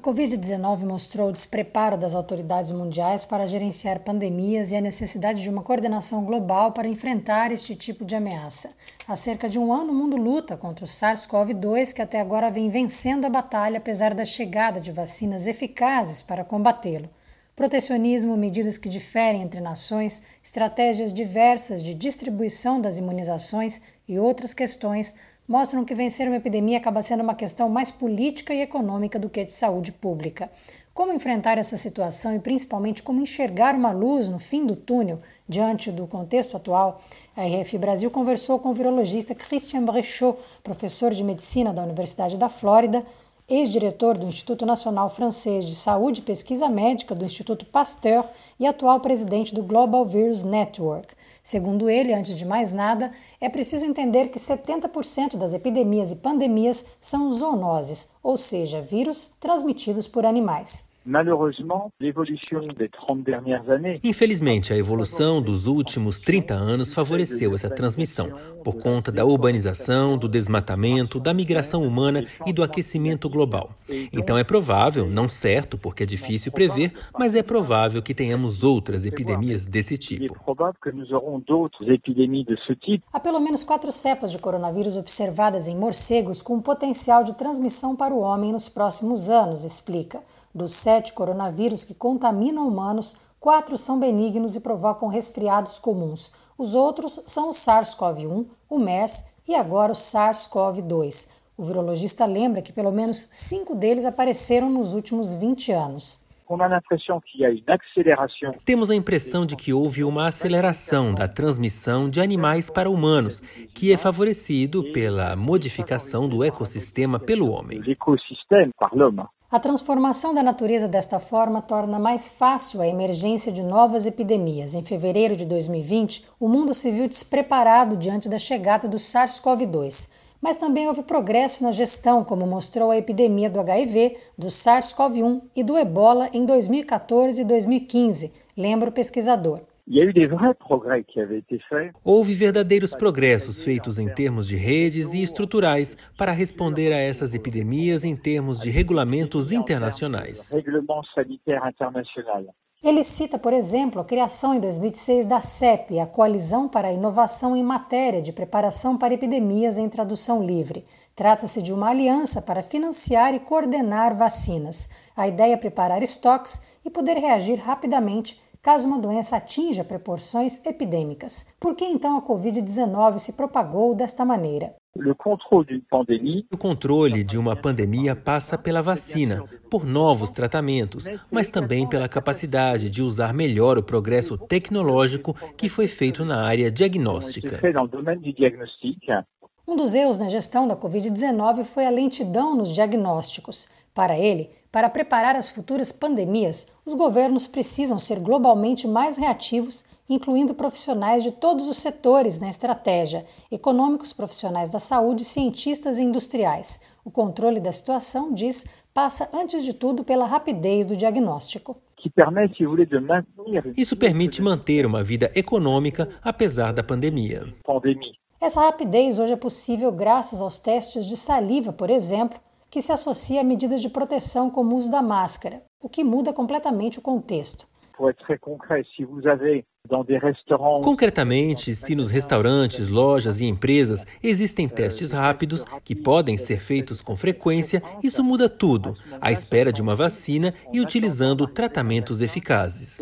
A Covid-19 mostrou o despreparo das autoridades mundiais para gerenciar pandemias e a necessidade de uma coordenação global para enfrentar este tipo de ameaça. Há cerca de um ano, o mundo luta contra o SARS-CoV-2, que até agora vem vencendo a batalha apesar da chegada de vacinas eficazes para combatê-lo. Protecionismo, medidas que diferem entre nações, estratégias diversas de distribuição das imunizações e outras questões mostram que vencer uma epidemia acaba sendo uma questão mais política e econômica do que de saúde pública. Como enfrentar essa situação e principalmente como enxergar uma luz no fim do túnel diante do contexto atual? A RF Brasil conversou com o virologista Christian Brechot, professor de medicina da Universidade da Flórida, ex-diretor do Instituto Nacional Francês de Saúde e Pesquisa Médica do Instituto Pasteur e atual presidente do Global Virus Network. Segundo ele, antes de mais nada, é preciso entender que 70% das epidemias e pandemias são zoonoses, ou seja, vírus transmitidos por animais. Infelizmente, a evolução dos últimos 30 anos favoreceu essa transmissão, por conta da urbanização, do desmatamento, da migração humana e do aquecimento global. Então é provável, não certo, porque é difícil prever, mas é provável que tenhamos outras epidemias desse tipo. Há pelo menos quatro cepas de coronavírus observadas em morcegos com potencial de transmissão para o homem nos próximos anos, explica. Dos sete coronavírus que contaminam humanos, quatro são benignos e provocam resfriados comuns. Os outros são o SARS-CoV-1, o MERS e agora o SARS-CoV-2. O virologista lembra que pelo menos cinco deles apareceram nos últimos 20 anos. Temos a impressão de que houve uma aceleração da transmissão de animais para humanos, que é favorecido pela modificação do ecossistema pelo homem. A transformação da natureza desta forma torna mais fácil a emergência de novas epidemias. Em fevereiro de 2020, o mundo se viu despreparado diante da chegada do SARS-CoV-2. Mas também houve progresso na gestão, como mostrou a epidemia do HIV, do SARS-CoV-1 e do ebola em 2014 e 2015, lembra o pesquisador. Houve verdadeiros progressos feitos em termos de redes e estruturais para responder a essas epidemias em termos de regulamentos internacionais. Ele cita, por exemplo, a criação em 2006 da CEP, a Coalizão para a Inovação em Matéria de Preparação para Epidemias em Tradução Livre. Trata-se de uma aliança para financiar e coordenar vacinas. A ideia é preparar estoques e poder reagir rapidamente caso uma doença atinja proporções epidêmicas. Por que então a Covid-19 se propagou desta maneira? O controle de uma pandemia passa pela vacina, por novos tratamentos, mas também pela capacidade de usar melhor o progresso tecnológico que foi feito na área diagnóstica. Um dos erros na gestão da Covid-19 foi a lentidão nos diagnósticos. Para ele, para preparar as futuras pandemias, os governos precisam ser globalmente mais reativos, incluindo profissionais de todos os setores na estratégia: econômicos, profissionais da saúde, cientistas e industriais. O controle da situação, diz, passa antes de tudo pela rapidez do diagnóstico. Isso permite manter uma vida econômica apesar da pandemia. Essa rapidez hoje é possível graças aos testes de saliva, por exemplo, que se associa a medidas de proteção como o uso da máscara, o que muda completamente o contexto. Concretamente, se nos restaurantes, lojas e empresas existem testes rápidos que podem ser feitos com frequência, isso muda tudo, à espera de uma vacina e utilizando tratamentos eficazes.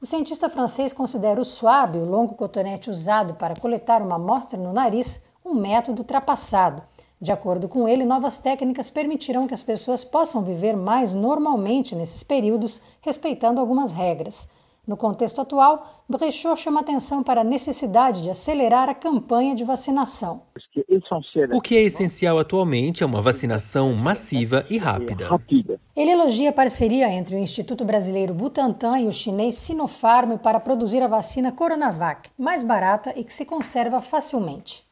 O cientista francês considera o swab, o longo cotonete usado para coletar uma amostra no nariz, um método ultrapassado. De acordo com ele, novas técnicas permitirão que as pessoas possam viver mais normalmente nesses períodos, respeitando algumas regras. No contexto atual, Brechot chama atenção para a necessidade de acelerar a campanha de vacinação. O que é essencial atualmente é uma vacinação massiva e rápida. Ele elogia a parceria entre o Instituto Brasileiro Butantan e o chinês Sinopharm para produzir a vacina Coronavac, mais barata e que se conserva facilmente.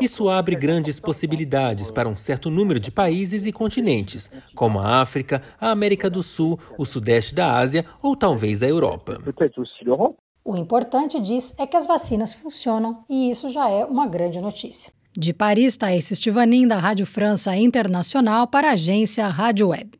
Isso abre grandes possibilidades para um certo número de países e continentes, como a África, a América do Sul, o Sudeste da Ásia ou talvez a Europa. O importante, diz, é que as vacinas funcionam e isso já é uma grande notícia. De Paris, Thaís Estivanin, da Rádio França Internacional, para a agência Rádio Web.